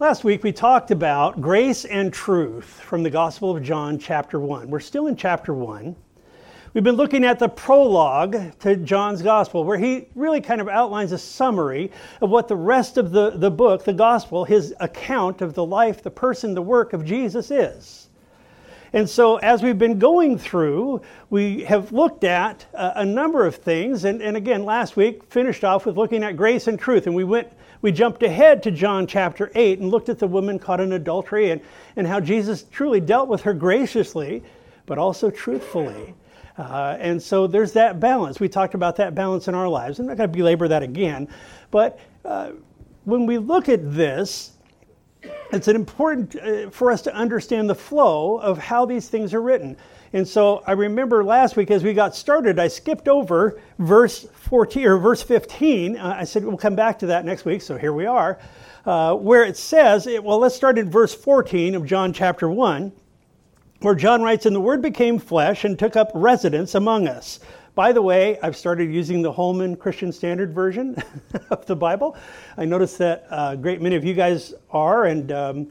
Last week we talked about grace and truth from the Gospel of John, chapter 1. We're still in chapter 1. We've been looking at the prologue to John's Gospel, where he really kind of outlines a summary of what the rest of the, the book, the Gospel, his account of the life, the person, the work of Jesus is. And so, as we've been going through, we have looked at a, a number of things. And, and again, last week finished off with looking at grace and truth. And we went we jumped ahead to John chapter 8 and looked at the woman caught in adultery and, and how Jesus truly dealt with her graciously, but also truthfully. Uh, and so there's that balance. We talked about that balance in our lives. I'm not going to belabor that again. But uh, when we look at this, it's an important uh, for us to understand the flow of how these things are written. And so I remember last week as we got started, I skipped over verse 14 or verse 15. Uh, I said we'll come back to that next week, so here we are, uh, where it says, it, well, let's start in verse 14 of John chapter 1, where John writes, And the Word became flesh and took up residence among us. By the way, I've started using the Holman Christian Standard Version of the Bible. I noticed that a great many of you guys are, and um,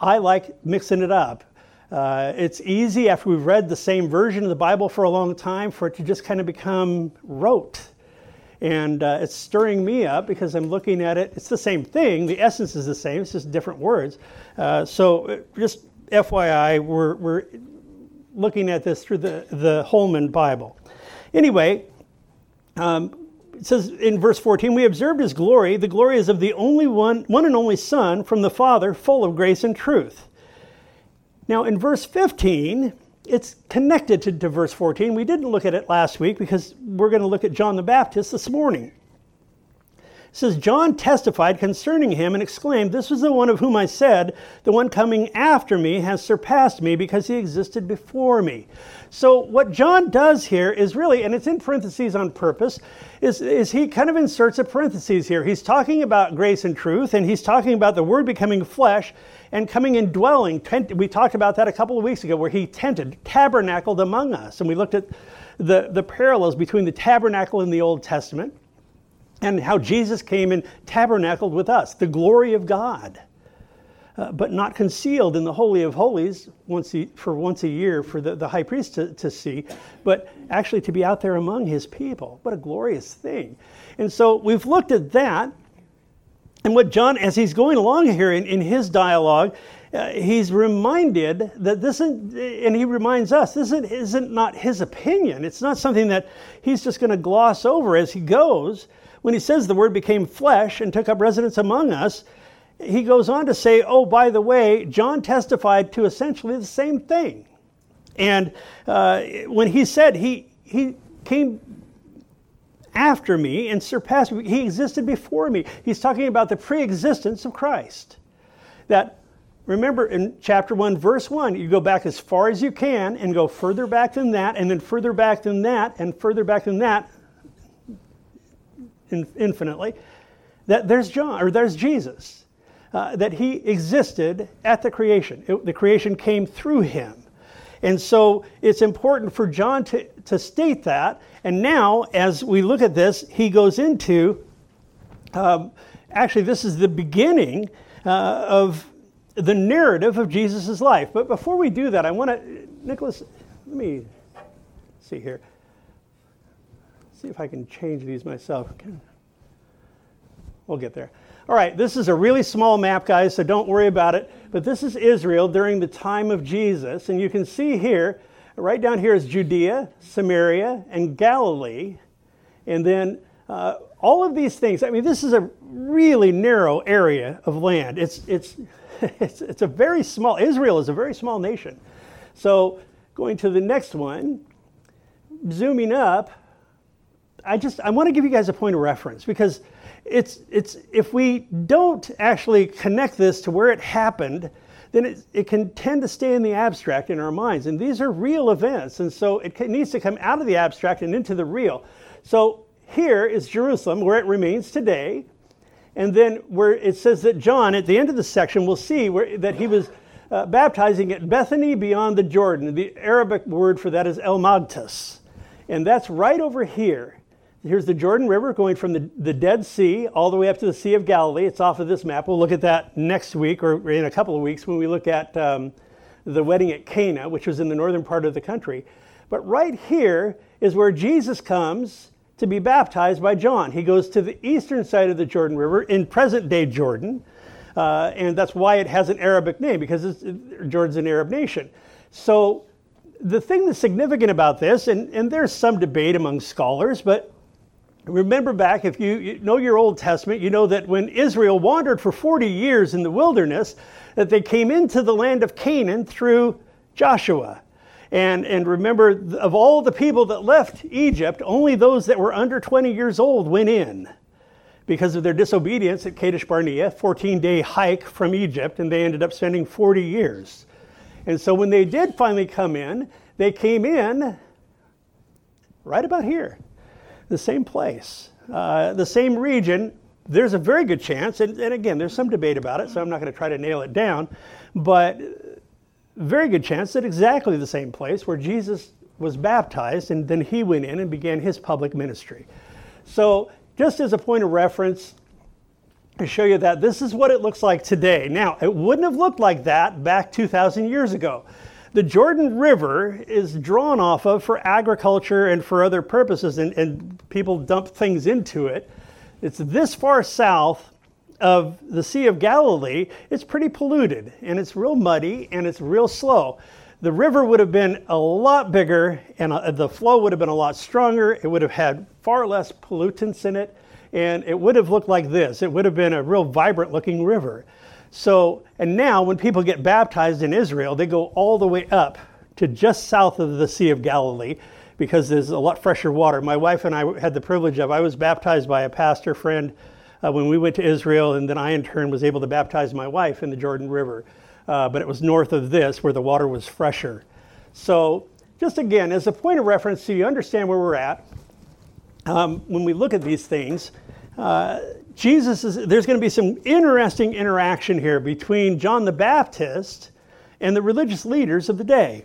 I like mixing it up. Uh, it's easy after we've read the same version of the Bible for a long time for it to just kind of become rote. And uh, it's stirring me up because I'm looking at it. It's the same thing. The essence is the same. It's just different words. Uh, so uh, just FYI, we're, we're looking at this through the, the Holman Bible. Anyway, um, it says in verse 14, we observed his glory. The glory is of the only one, one and only Son from the Father, full of grace and truth. Now, in verse 15, it's connected to, to, verse 14. We didn't look at it last week because we're going to look at John the Baptist this morning. Says, John testified concerning him and exclaimed, This was the one of whom I said, The one coming after me has surpassed me because he existed before me. So, what John does here is really, and it's in parentheses on purpose, is, is he kind of inserts a parentheses here. He's talking about grace and truth, and he's talking about the Word becoming flesh and coming and dwelling. We talked about that a couple of weeks ago, where he tented, tabernacled among us. And we looked at the, the parallels between the tabernacle in the Old Testament and how Jesus came and tabernacled with us, the glory of God. Uh, but not concealed in the Holy of Holies once for once a year for the, the high priest to, to see, but actually to be out there among his people. What a glorious thing. And so we've looked at that. And what John, as he's going along here in, in his dialogue, uh, he's reminded that this isn't, and he reminds us, this isn't, isn't not his opinion. It's not something that he's just going to gloss over as he goes when he says the word became flesh and took up residence among us, he goes on to say, oh, by the way, John testified to essentially the same thing. And uh, when he said he, he came after me and surpassed me, he existed before me. He's talking about the pre existence of Christ. That, remember in chapter 1, verse 1, you go back as far as you can and go further back than that, and then further back than that, and further back than that infinitely, that there's John, or there's Jesus, uh, that he existed at the creation. It, the creation came through him. And so it's important for John to, to state that. And now, as we look at this, he goes into um, actually, this is the beginning uh, of the narrative of Jesus' life. But before we do that, I want to, Nicholas, let me see here see if I can change these myself. We'll get there. All right, this is a really small map, guys, so don't worry about it. But this is Israel during the time of Jesus. And you can see here, right down here is Judea, Samaria, and Galilee. And then uh, all of these things, I mean, this is a really narrow area of land. It's, it's, it's, it's a very small, Israel is a very small nation. So going to the next one, zooming up, I just I want to give you guys a point of reference because it's it's if we don't actually connect this to where it happened, then it, it can tend to stay in the abstract in our minds. And these are real events, and so it needs to come out of the abstract and into the real. So here is Jerusalem, where it remains today, and then where it says that John, at the end of the section, will see where, that he was. Uh, baptizing at Bethany beyond the Jordan. The Arabic word for that is El Magtas. And that's right over here. Here's the Jordan River going from the, the Dead Sea all the way up to the Sea of Galilee. It's off of this map. We'll look at that next week or in a couple of weeks when we look at um, the wedding at Cana, which was in the northern part of the country. But right here is where Jesus comes to be baptized by John. He goes to the eastern side of the Jordan River in present day Jordan. Uh, and that's why it has an Arabic name, because Jordan's an Arab nation. So the thing that's significant about this, and, and there's some debate among scholars, but Remember back, if you, know your Old Testament, you know that when Israel wandered for 40 years in the wilderness, that they came into the land of Canaan through Joshua. And, and remember, of all the people that left Egypt, only those that were under 20 years old went in because of their disobedience at Kadesh Barnea, 14 day hike from Egypt, and they ended up spending 40 years. And so when they did finally come in, they came in right about here the same place, uh, the same region, there's a very good chance, and, and again, there's some debate about it, so I'm not going to try to nail it down, but very good chance that exactly the same place where Jesus was baptized and then he went in and began his public ministry. So, just as a point of reference, to show you that this is what it looks like today. Now, it wouldn't have looked like that back 2,000 years ago the Jordan River is drawn off of for agriculture and for other purposes, and, and people dump things into it. It's this far south of the Sea of Galilee, it's pretty polluted and it's real muddy and it's real slow. The river would have been a lot bigger and uh, the flow would have been a lot stronger. It would have had far less pollutants in it and it would have looked like this. It would have been a real vibrant looking river. So, and now when people get baptized in Israel, they go all the way up to just south of the Sea of Galilee because there's a lot fresher water. My wife and I had the privilege of, I was baptized by a pastor friend uh, when we went to Israel, and then I in turn was able to baptize my wife in the Jordan River. Uh, but it was north of this where the water was fresher. So, just again, as a point of reference, so you understand where we're at, um, when we look at these things, uh, Jesus is, there's going to be some interesting interaction here between John the Baptist and the religious leaders of the day.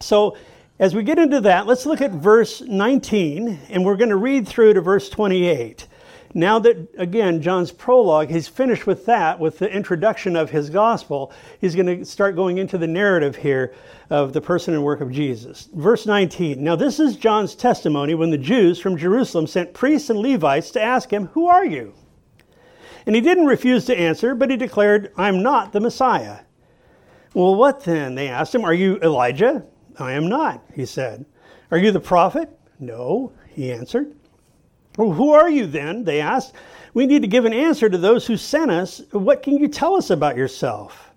So, as we get into that, let's look at verse 19, and we're going to read through to verse 28. Now that, again, John's prologue, he's finished with that, with the introduction of his gospel, he's going to start going into the narrative here of the person and work of Jesus. Verse 19 Now, this is John's testimony when the Jews from Jerusalem sent priests and Levites to ask him, Who are you? And he didn't refuse to answer, but he declared, I'm not the Messiah. Well, what then? They asked him, Are you Elijah? I am not, he said. Are you the prophet? No, he answered. Well, who are you then? They asked. We need to give an answer to those who sent us. What can you tell us about yourself?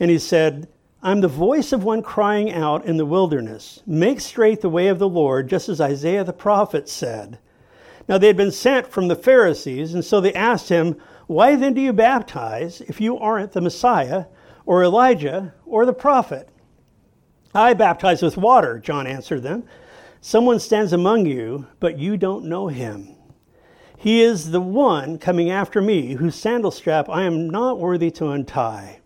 And he said, I'm the voice of one crying out in the wilderness, Make straight the way of the Lord, just as Isaiah the prophet said. Now they had been sent from the Pharisees, and so they asked him, Why then do you baptize if you aren't the Messiah, or Elijah, or the prophet? I baptize with water, John answered them. Someone stands among you, but you don't know him. He is the one coming after me, whose sandal strap I am not worthy to untie.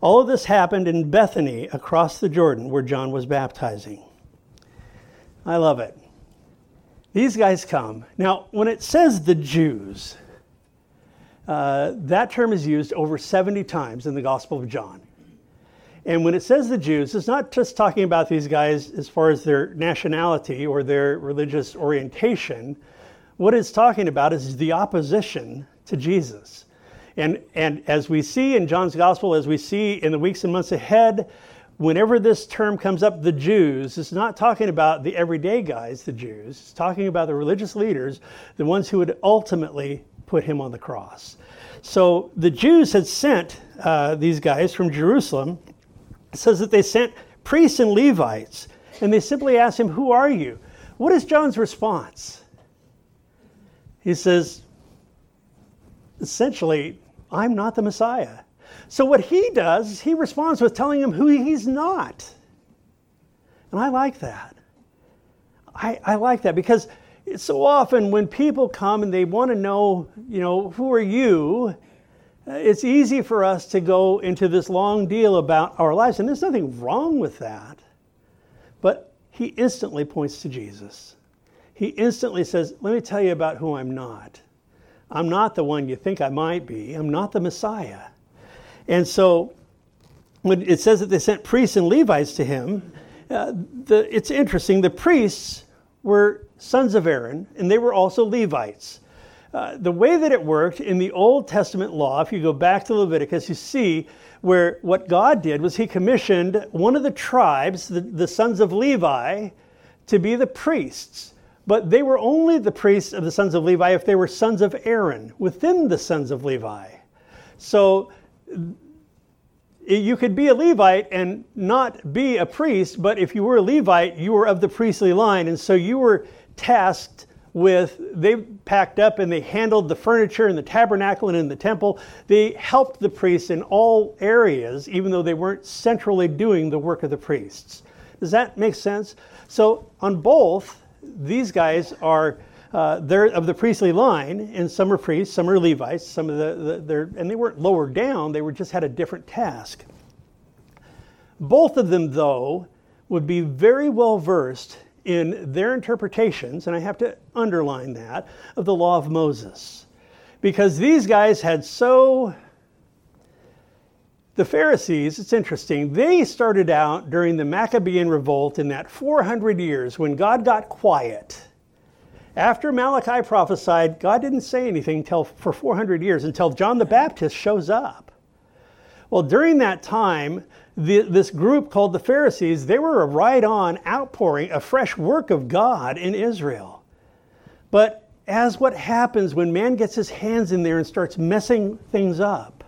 All of this happened in Bethany across the Jordan where John was baptizing. I love it. These guys come. Now, when it says the Jews, uh, that term is used over 70 times in the Gospel of John. And when it says the Jews, it's not just talking about these guys as far as their nationality or their religious orientation. What it's talking about is the opposition to Jesus. And, and as we see in John's gospel, as we see in the weeks and months ahead, whenever this term comes up, the Jews, it's not talking about the everyday guys, the Jews. It's talking about the religious leaders, the ones who would ultimately put him on the cross. So the Jews had sent uh, these guys from Jerusalem says that they sent priests and Levites, and they simply asked him, Who are you? What is John's response? He says, essentially, I'm not the Messiah. So what he does is he responds with telling him who he's not. And I like that. I, I like that because so often when people come and they want to know, you know, who are you? It's easy for us to go into this long deal about our lives, and there's nothing wrong with that. But he instantly points to Jesus. he instantly says, Let me tell you about who I'm not. I'm not the one you think I might be. I'm not the Messiah. And so when it says that they sent priests and Levites to him, uh, the, it's interesting. The priests were sons of Aaron, and they were also Levites. Uh, the way that it worked in the Old Testament law, if you go back to Leviticus, you see where what God did was He commissioned one of the tribes, the, the sons of Levi, to be the priests. But they were only the priests of the sons of Levi if they were sons of Aaron within the sons of Levi. So you could be a Levite and not be a priest, but if you were a Levite, you were of the priestly line. And so you were tasked with, they packed up and they handled the furniture in the tabernacle and in the temple. They helped the priests in all areas, even though they weren't centrally doing the work of the priests. Does that make sense? So on both, these guys are. Uh, they're of the priestly line, and some are priests, some are Levites, some of the, the and they weren't lower down; they were just had a different task. Both of them, though, would be very well versed in their interpretations, and I have to underline that, of the law of Moses. Because these guys had so. The Pharisees, it's interesting, they started out during the Maccabean revolt in that 400 years when God got quiet. After Malachi prophesied, God didn't say anything for 400 years until John the Baptist shows up. Well, during that time, the, this group called the Pharisees, they were a right on outpouring, a fresh work of God in Israel. But as what happens when man gets his hands in there and starts messing things up,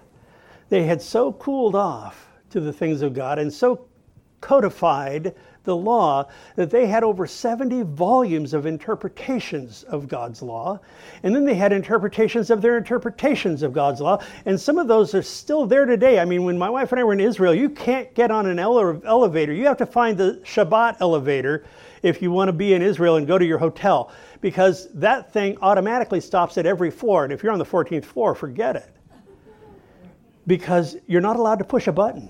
they had so cooled off to the things of God and so codified the law that they had over 70 volumes of interpretations of God's law. And then they had interpretations of their interpretations of God's law. And some of those are still there today. I mean, when my wife and I were in Israel, you can't get on an ele- elevator. You have to find the Shabbat elevator if you want to be in Israel and go to your hotel because that thing automatically stops at every floor. And if you're on the 14th floor, forget it. Because you're not allowed to push a button.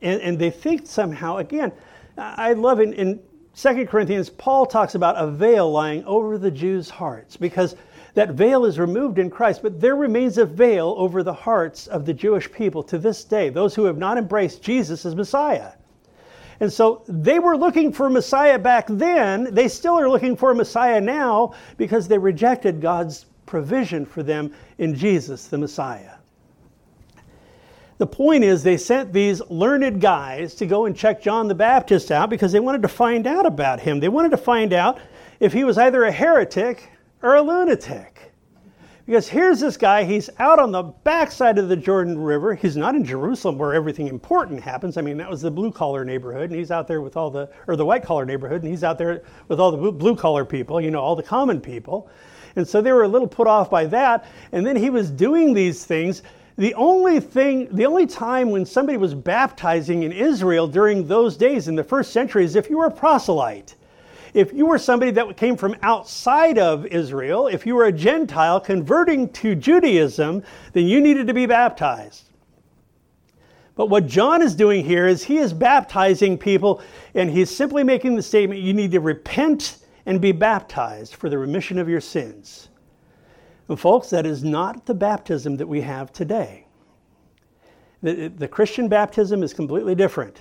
And, and they think somehow, again, I love in, in 2 Corinthians, Paul talks about a veil lying over the Jews' hearts because that veil is removed in Christ, but there remains a veil over the hearts of the Jewish people to this day, those who have not embraced Jesus as Messiah. And so they were looking for Messiah back then. They still are looking for Messiah now because they rejected God's provision for them in Jesus, the Messiah. The point is, they sent these learned guys to go and check John the Baptist out because they wanted to find out about him. They wanted to find out if he was either a heretic or a lunatic. Because here's this guy, he's out on the backside of the Jordan River. He's not in Jerusalem where everything important happens. I mean, that was the blue collar neighborhood, and he's out there with all the, or the white collar neighborhood, and he's out there with all the blue collar people, you know, all the common people. And so they were a little put off by that. And then he was doing these things the only thing, the only time when somebody was baptizing in Israel during those days in the first century is if you were a proselyte. If you were somebody that came from outside of Israel, if you were a Gentile converting to Judaism, then you needed to be baptized. But what John is doing here is he is baptizing people, and he's simply making the statement you need to repent and be baptized for the remission of your sins. But folks, that is not the baptism that we have today. The, the Christian baptism is completely different.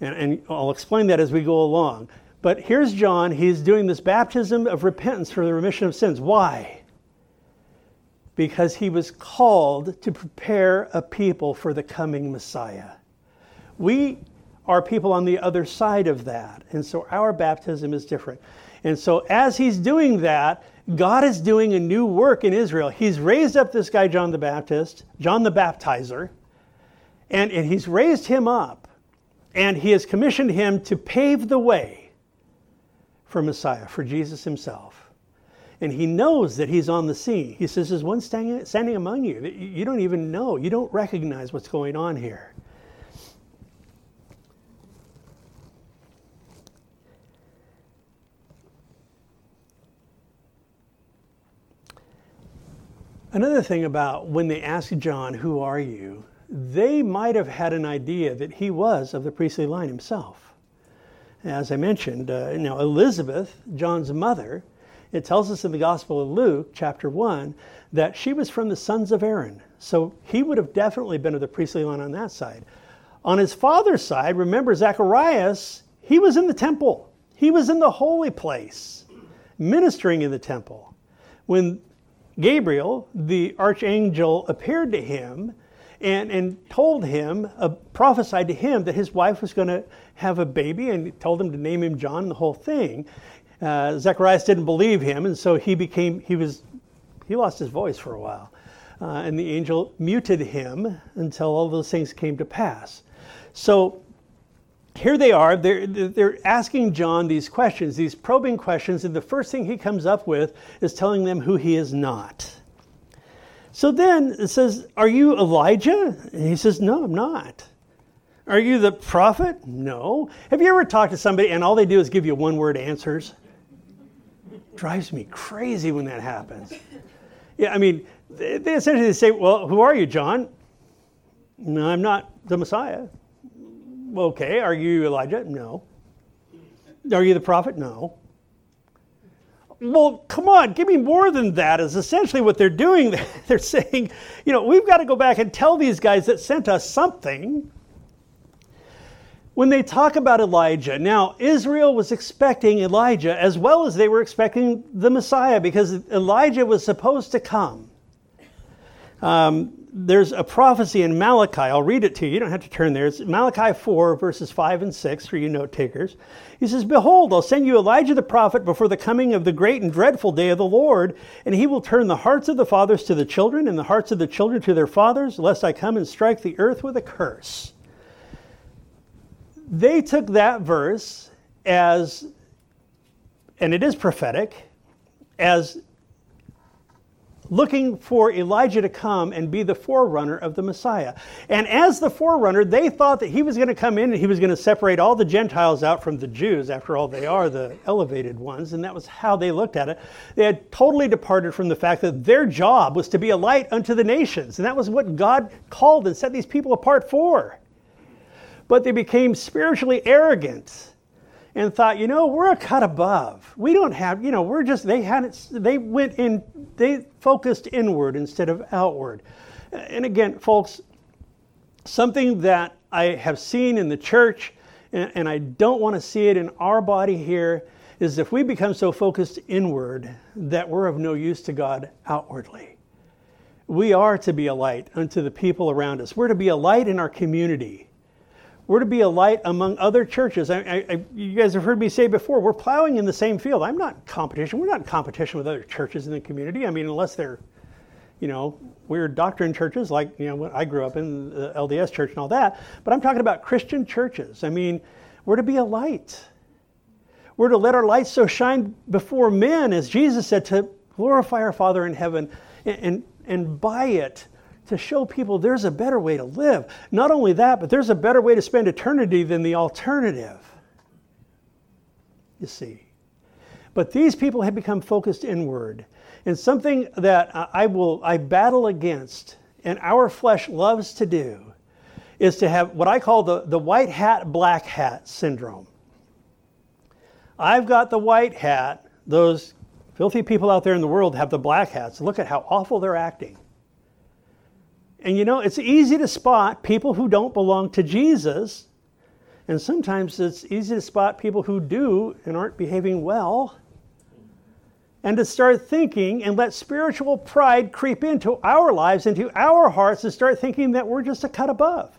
And, and I'll explain that as we go along. But here's John. He's doing this baptism of repentance for the remission of sins. Why? Because he was called to prepare a people for the coming Messiah. We are people on the other side of that. And so our baptism is different. And so as he's doing that, God is doing a new work in Israel. He's raised up this guy, John the Baptist, John the Baptizer, and, and he's raised him up, and he has commissioned him to pave the way for Messiah, for Jesus himself. And he knows that he's on the scene. He says, There's one standing, standing among you that you don't even know, you don't recognize what's going on here. Another thing about when they asked John, Who are you? they might have had an idea that he was of the priestly line himself. As I mentioned, uh, you know, Elizabeth, John's mother, it tells us in the Gospel of Luke, chapter 1, that she was from the sons of Aaron. So he would have definitely been of the priestly line on that side. On his father's side, remember Zacharias, he was in the temple, he was in the holy place, ministering in the temple. When Gabriel, the archangel, appeared to him and, and told him, uh, prophesied to him that his wife was going to have a baby and told him to name him John, the whole thing. Uh, Zacharias didn't believe him, and so he became, he was, he lost his voice for a while. Uh, and the angel muted him until all those things came to pass. So here they are, they're, they're asking John these questions, these probing questions, and the first thing he comes up with is telling them who he is not. So then it says, Are you Elijah? And he says, No, I'm not. Are you the prophet? No. Have you ever talked to somebody and all they do is give you one word answers? drives me crazy when that happens. Yeah, I mean, they, essentially say, Well, who are you, John? No, I'm not the Messiah. Okay, are you Elijah? No. Are you the prophet? No. Well, come on, give me more than that, is essentially what they're doing. They're saying, you know, we've got to go back and tell these guys that sent us something. When they talk about Elijah, now Israel was expecting Elijah as well as they were expecting the Messiah because Elijah was supposed to come. Um, there's a prophecy in Malachi. I'll read it to you. You don't have to turn there. It's Malachi 4, verses 5 and 6 for you note takers. He says, Behold, I'll send you Elijah the prophet before the coming of the great and dreadful day of the Lord, and he will turn the hearts of the fathers to the children, and the hearts of the children to their fathers, lest I come and strike the earth with a curse. They took that verse as, and it is prophetic, as looking for Elijah to come and be the forerunner of the Messiah. And as the forerunner, they thought that he was going to come in and he was going to separate all the Gentiles out from the Jews. After all, they are the elevated ones, and that was how they looked at it. They had totally departed from the fact that their job was to be a light unto the nations, and that was what God called and set these people apart for. But they became spiritually arrogant and thought, you know, we're a cut above. We don't have, you know, we're just, they hadn't, they went in, they focused inward instead of outward. And again, folks, something that I have seen in the church, and, and I don't want to see it in our body here, is if we become so focused inward that we're of no use to God outwardly. We are to be a light unto the people around us. We're to be a light in our community. We're to be a light among other churches. I, I, you guys have heard me say before, we're plowing in the same field. I'm not in competition. We're not in competition with other churches in the community. I mean, unless they're, you know, weird doctrine churches like, you know, I grew up in the LDS church and all that. But I'm talking about Christian churches. I mean, we're to be a light. We're to let our light so shine before men, as Jesus said, to glorify our Father in heaven and, and, and by it to show people there's a better way to live. Not only that, but there's a better way to spend eternity than the alternative. You see. But these people have become focused inward. And something that I will I battle against and our flesh loves to do is to have what I call the, the white hat, black hat syndrome. I've got the white hat, those filthy people out there in the world have the black hats. Look at how awful they're acting. And you know, it's easy to spot people who don't belong to Jesus. And sometimes it's easy to spot people who do and aren't behaving well. And to start thinking and let spiritual pride creep into our lives, into our hearts, and start thinking that we're just a cut above.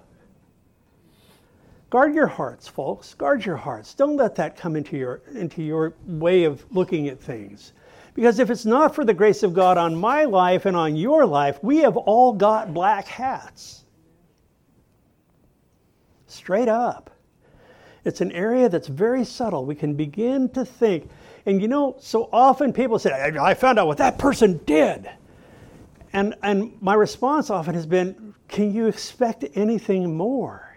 Guard your hearts, folks. Guard your hearts. Don't let that come into your, into your way of looking at things. Because if it's not for the grace of God on my life and on your life, we have all got black hats. Straight up. It's an area that's very subtle. We can begin to think. And you know, so often people say, I found out what that person did. And, and my response often has been, Can you expect anything more?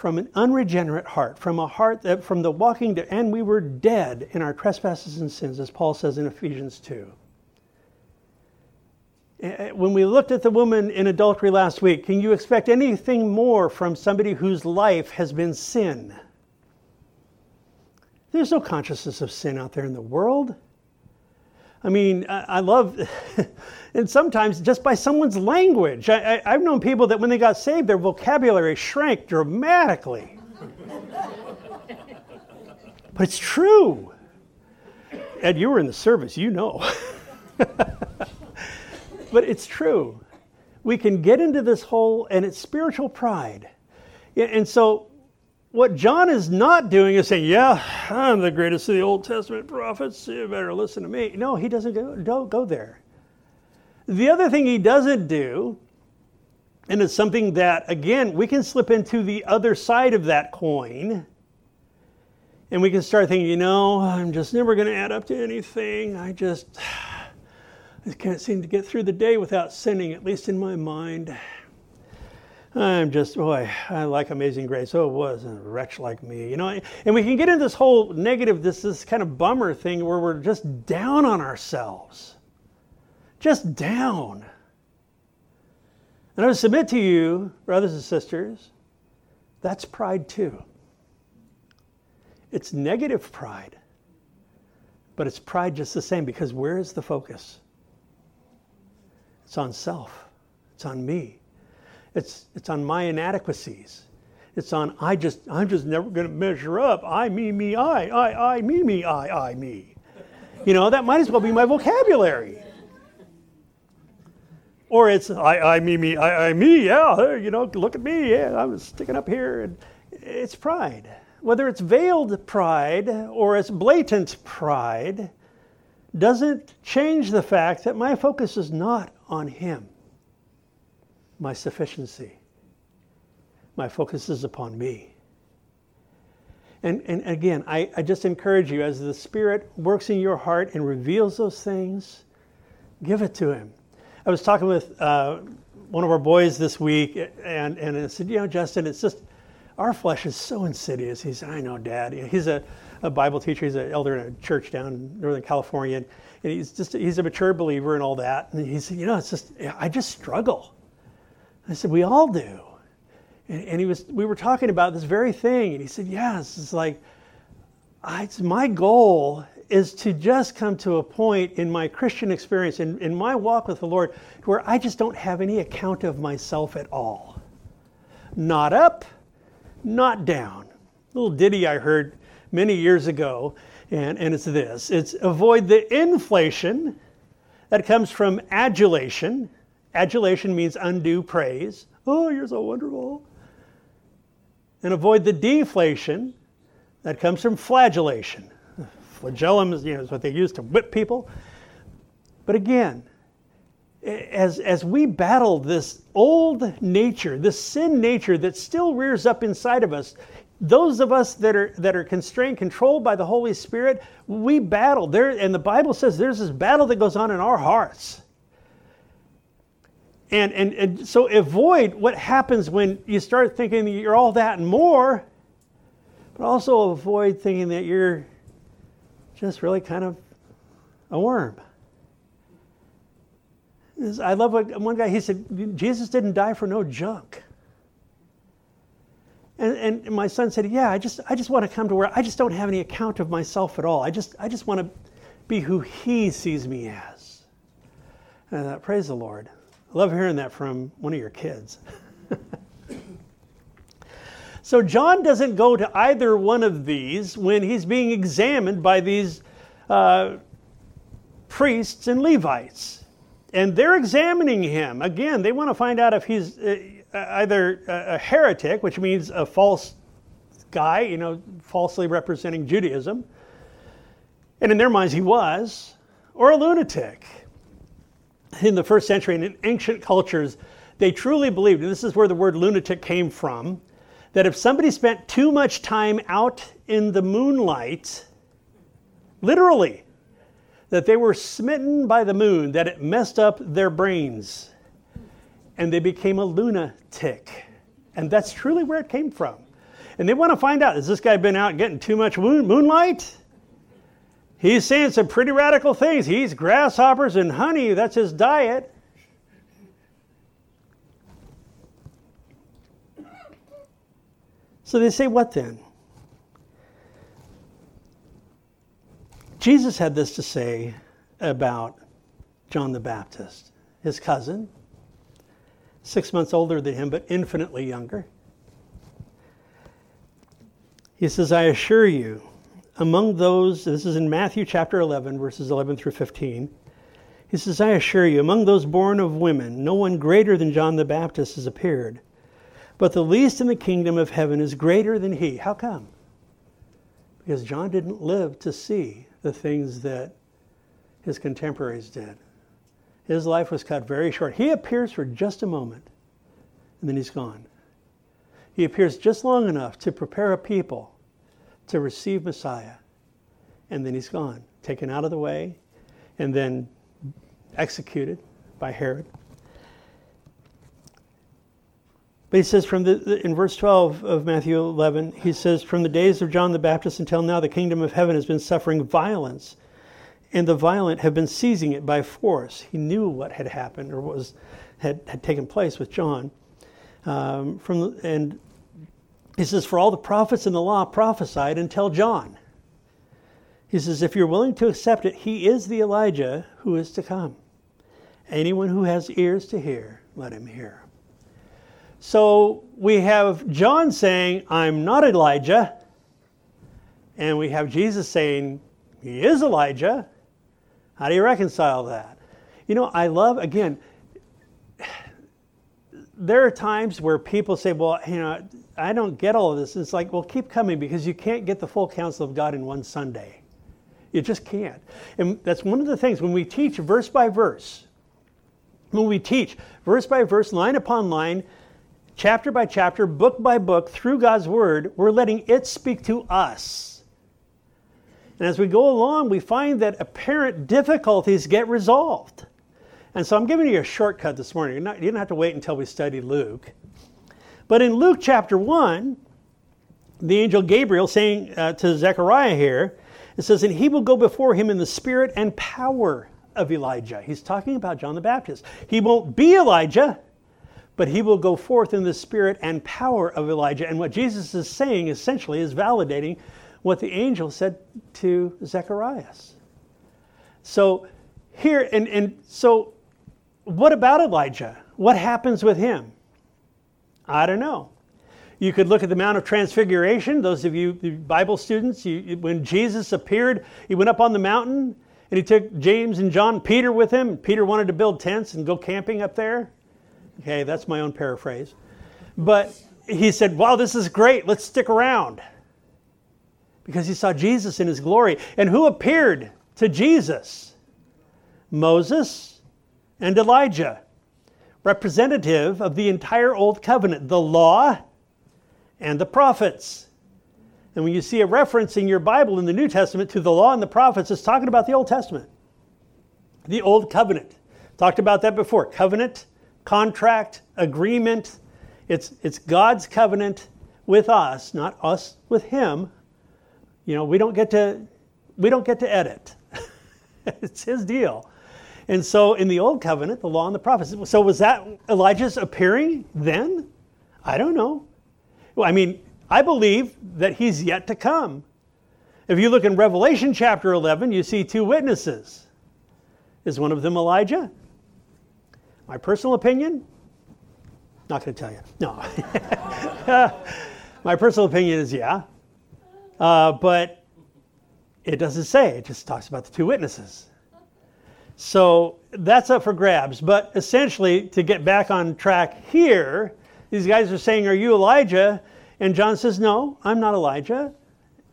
From an unregenerate heart, from a heart that from the walking and we were dead in our trespasses and sins, as Paul says in Ephesians 2. Eh, eh, when we looked at the woman in adultery last week, can you expect anything more from somebody whose life has been sin? There's no consciousness of sin out there in the world. I mean, I, I love, and sometimes just by someone's language. I, have known people that when they got saved, their vocabulary shrank dramatically. but it's true. Ed, you were in the service, you know. but it's true. We can get into this hole, and it's spiritual pride. And so what John is not doing is saying, Yeah, I'm the greatest of the Old Testament prophets. You better listen to me. No, he doesn't go, don't go there. The other thing he doesn't do, and it's something that, again, we can slip into the other side of that coin, and we can start thinking, you know, I'm just never going to add up to anything. I just, I can't seem to get through the day without sinning, at least in my mind. I'm just, boy, I like Amazing Grace. Oh, it was a wretch like me, you know. And we can get into this whole negative, this this kind of bummer thing where we're just down on ourselves, just down. And I would submit to you, brothers and sisters, that's pride too. It's negative pride, but it's pride just the same because where is the focus? It's on self. It's on me. It's, it's on my inadequacies. It's on I just I'm just never going to measure up. I me me I I I me me I I me. You know that might as well be my vocabulary. Or it's I I me me I I me yeah you know look at me yeah I was sticking up here and it's pride. Whether it's veiled pride or it's blatant pride doesn't change the fact that my focus is not on him my sufficiency. My focus is upon me. And, and again, I, I just encourage you as the Spirit works in your heart and reveals those things, give it to Him. I was talking with uh, one of our boys this week, and, and I said, You know, Justin, it's just our flesh is so insidious. He said, I know, Dad. He's a, a Bible teacher, he's an elder in a church down in Northern California, and, and he's just he's a mature believer and all that. And he said, You know, it's just, I just struggle. I said, We all do. And, and he was, we were talking about this very thing. And he said, Yes, it's like, I, it's my goal is to just come to a point in my Christian experience, in, in my walk with the Lord, where I just don't have any account of myself at all. Not up, not down. A little ditty I heard many years ago, and, and it's this it's avoid the inflation that comes from adulation Adulation means undue praise. Oh, you're so wonderful. And avoid the deflation that comes from flagellation. Flagellum is, you know, is what they use to whip people. But again, as, as we battle this old nature, this sin nature that still rears up inside of us, those of us that are that are constrained, controlled by the Holy Spirit, we battle. There, and the Bible says there's this battle that goes on in our hearts. And, and, and so avoid what happens when you start thinking you're all that and more, but also avoid thinking that you're just really kind of a worm. I love what one guy, he said, Jesus didn't die for no junk. And, and my son said, yeah, I just, I just want to come to where I just don't have any account of myself at all. I just, I just want to be who he sees me as. And I thought, praise the Lord. I love hearing that from one of your kids. so John doesn't go to either one of these when he's being examined by these uh, priests and Levites. And they're examining him. Again, they want to find out if he's uh, either a heretic, which means a false guy, you know, falsely representing Judaism. And in their minds, he was, or a lunatic in the first century and in ancient cultures, they truly believed, and this is where the word lunatic came from, that if somebody spent too much time out in the moonlight, literally, that they were smitten by the moon, that it messed up their brains, and they became a lunatic. And that's truly where it came from. And they want to find out has this guy been out getting too much moon- moonlight? He's saying some pretty radical things. He eats grasshoppers and honey, that's his diet. So they say, what then? Jesus had this to say about John the Baptist, his cousin, six months older than him, but infinitely younger. He says, I assure you, among those, this is in Matthew chapter 11, verses 11 through 15. He says, I assure you, among those born of women, no one greater than John the Baptist has appeared. But the least in the kingdom of heaven is greater than he. How come? Because John didn't live to see the things that his contemporaries did. His life was cut very short. He appears for just a moment, and then he's gone. He appears just long enough to prepare a people to receive Messiah, and then he's gone, taken out of the way, and then executed by Herod. But he says from the, in verse 12 of Matthew 11, he says, From the days of John the Baptist until now, the kingdom of heaven has been suffering violence, and the violent have been seizing it by force. He knew what had happened or was had, had taken place with John. Um, from and he says, For all the prophets in the law prophesied until John. He says, If you're willing to accept it, he is the Elijah who is to come. Anyone who has ears to hear, let him hear. So we have John saying, I'm not Elijah. And we have Jesus saying, He is Elijah. How do you reconcile that? You know, I love, again, there are times where people say, Well, you know, I don't get all of this. It's like, well, keep coming because you can't get the full counsel of God in one Sunday. You just can't. And that's one of the things when we teach verse by verse, when we teach verse by verse, line upon line, chapter by chapter, book by book, through God's Word, we're letting it speak to us. And as we go along, we find that apparent difficulties get resolved. And so I'm giving you a shortcut this morning. Not, you don't have to wait until we study Luke. But in Luke chapter 1, the angel Gabriel saying uh, to Zechariah here, it says, And he will go before him in the spirit and power of Elijah. He's talking about John the Baptist. He won't be Elijah, but he will go forth in the spirit and power of Elijah. And what Jesus is saying essentially is validating what the angel said to Zacharias. So here, and, and so what about Elijah? What happens with him? I don't know. You could look at the Mount of Transfiguration. Those of you Bible students, you, when Jesus appeared, he went up on the mountain and he took James and John, Peter with him. Peter wanted to build tents and go camping up there. Okay, that's my own paraphrase. But he said, Wow, this is great. Let's stick around. Because he saw Jesus in his glory. And who appeared to Jesus? Moses and Elijah representative of the entire Old Covenant, the law and the prophets. And when you see a reference in your Bible in the New Testament to the law and the prophets, it's talking about the Old Testament, the Old Covenant. Talked about that before. Covenant, contract, agreement. It's, it's God's covenant with us, not us with Him. You know, we don't get to we don't get to edit. it's His deal. And so in the Old Covenant, the law and the prophets. So was that Elijah's appearing then? I don't know. I mean, I believe that he's yet to come. If you look in Revelation chapter 11, you see two witnesses. Is one of them Elijah? My personal opinion? Not going to tell you. No. My personal opinion is yeah. Uh, but it doesn't say, it just talks about the two witnesses. So that's up for grabs. But essentially, to get back on track here, these guys are saying, Are you Elijah? And John says, No, I'm not Elijah.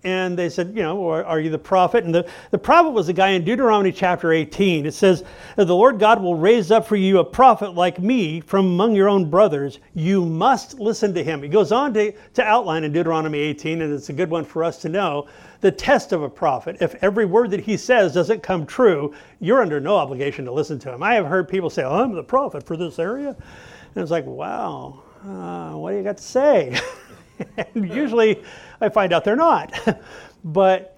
And they said, You know, or are you the prophet? And the, the prophet was a guy in Deuteronomy chapter 18. It says, The Lord God will raise up for you a prophet like me from among your own brothers. You must listen to him. He goes on to, to outline in Deuteronomy 18, and it's a good one for us to know the test of a prophet. If every word that he says doesn't come true, you're under no obligation to listen to him. I have heard people say, oh, I'm the prophet for this area. And it's like, wow, uh, what do you got to say? usually I find out they're not. but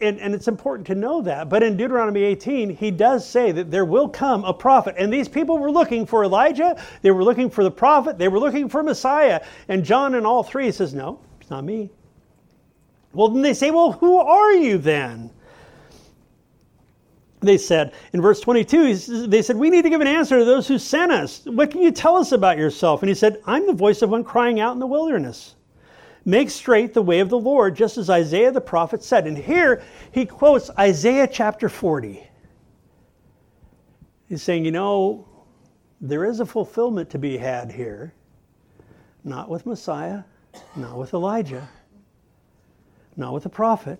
and, and, it's important to know that. But in Deuteronomy 18, he does say that there will come a prophet. And these people were looking for Elijah, they were looking for the prophet, they were looking for Messiah. And John in all three says, No, it's not me. Well, then they say, well, who are you then? they said in verse 22 they said we need to give an answer to those who sent us what can you tell us about yourself and he said i'm the voice of one crying out in the wilderness make straight the way of the lord just as isaiah the prophet said. And here he quotes isaiah chapter 40 he's saying you know there is a fulfillment to be had here not with messiah not with elijah not with the prophet.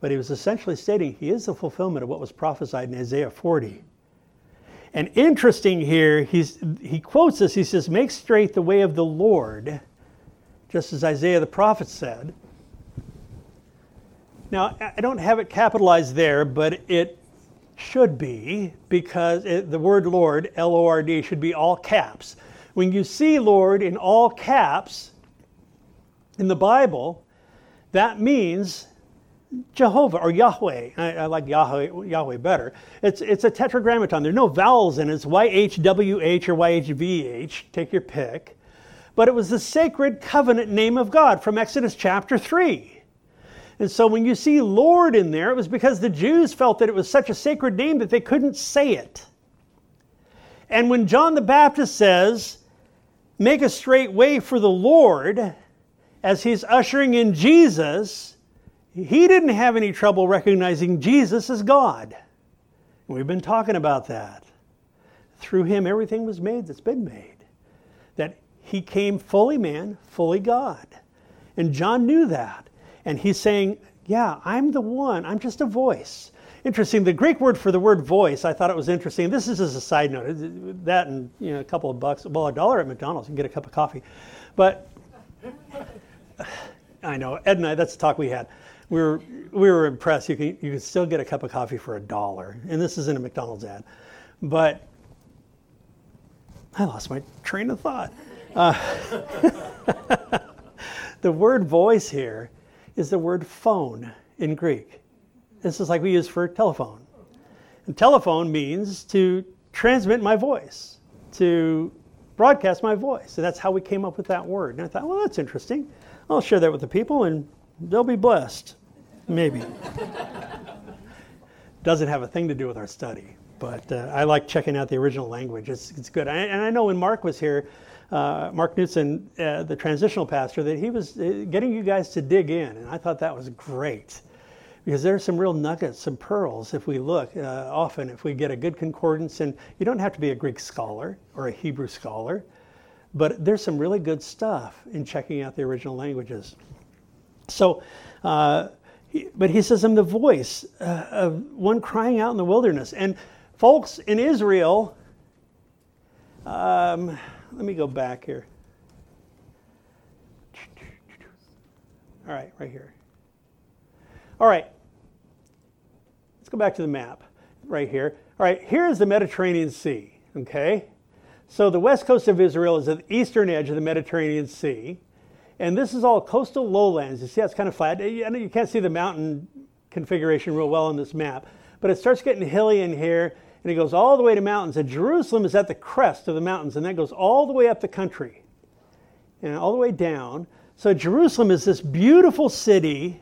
But he was essentially stating he is the fulfillment of what was prophesied in Isaiah 40. And interesting here, he's, he quotes this. He says, Make straight the way of the Lord, just as Isaiah the prophet said. Now, I don't have it capitalized there, but it should be because it, the word Lord, L O R D, should be all caps. When you see Lord in all caps in the Bible, that means Jehovah or Yahweh. I, I, like Yahweh, Yahweh better. It's, it's a tetragrammaton. There are no vowels in it. It's YHWH or YHVH. Take your pick. But it was the sacred covenant name of God from Exodus chapter 3. And so when you see Lord in there, it was because the Jews felt that it was such a sacred name that they couldn't say it. And when John the Baptist says, Make a straight way for the Lord, as he's ushering in Jesus, he didn't have any trouble recognizing Jesus as God. We've been talking about that. Through him, everything was made that's been made. That he came fully man, fully God. And John knew that. And he's saying, Yeah, I'm the one, I'm just a voice. Interesting, the Greek word for the word voice, I thought it was interesting. This is as a side note. That and you know, a couple of bucks, well, a dollar at McDonald's, you can get a cup of coffee. But I know, Ed and I, that's the talk we had we were we were impressed. You can you can still get a cup of coffee for a dollar, and this isn't a McDonald's ad, but I lost my train of thought. Uh, the word voice here is the word phone in Greek. This is like we use for telephone. And telephone means to transmit my voice, to broadcast my voice. So that's how we came up with that word. And I thought, well, that's interesting. I'll share that with the people and they'll be blessed. Maybe. Doesn't have a thing to do with our study, but uh, I like checking out the original language. It's, it's good. I, and I know when Mark was here, uh, Mark Knutson, uh, the transitional pastor, that he was uh, getting you guys to dig in, and I thought that was great because there are some real nuggets, some pearls if we look uh, often, if we get a good concordance. And you don't have to be a Greek scholar or a Hebrew scholar, but there's some really good stuff in checking out the original languages. So, uh, but he says, I'm the voice uh, of one crying out in the wilderness. And folks in Israel, um, let me go back here. All right, right here. All right, let's go back to the map right here. All right, here's the Mediterranean Sea, okay? So the west coast of Israel is at the eastern edge of the Mediterranean Sea. And this is all coastal lowlands. You see it's kind of flat? You can't see the mountain configuration real well on this map, but it starts getting hilly in here and it goes all the way to mountains. And Jerusalem is at the crest of the mountains and that goes all the way up the country and all the way down. So Jerusalem is this beautiful city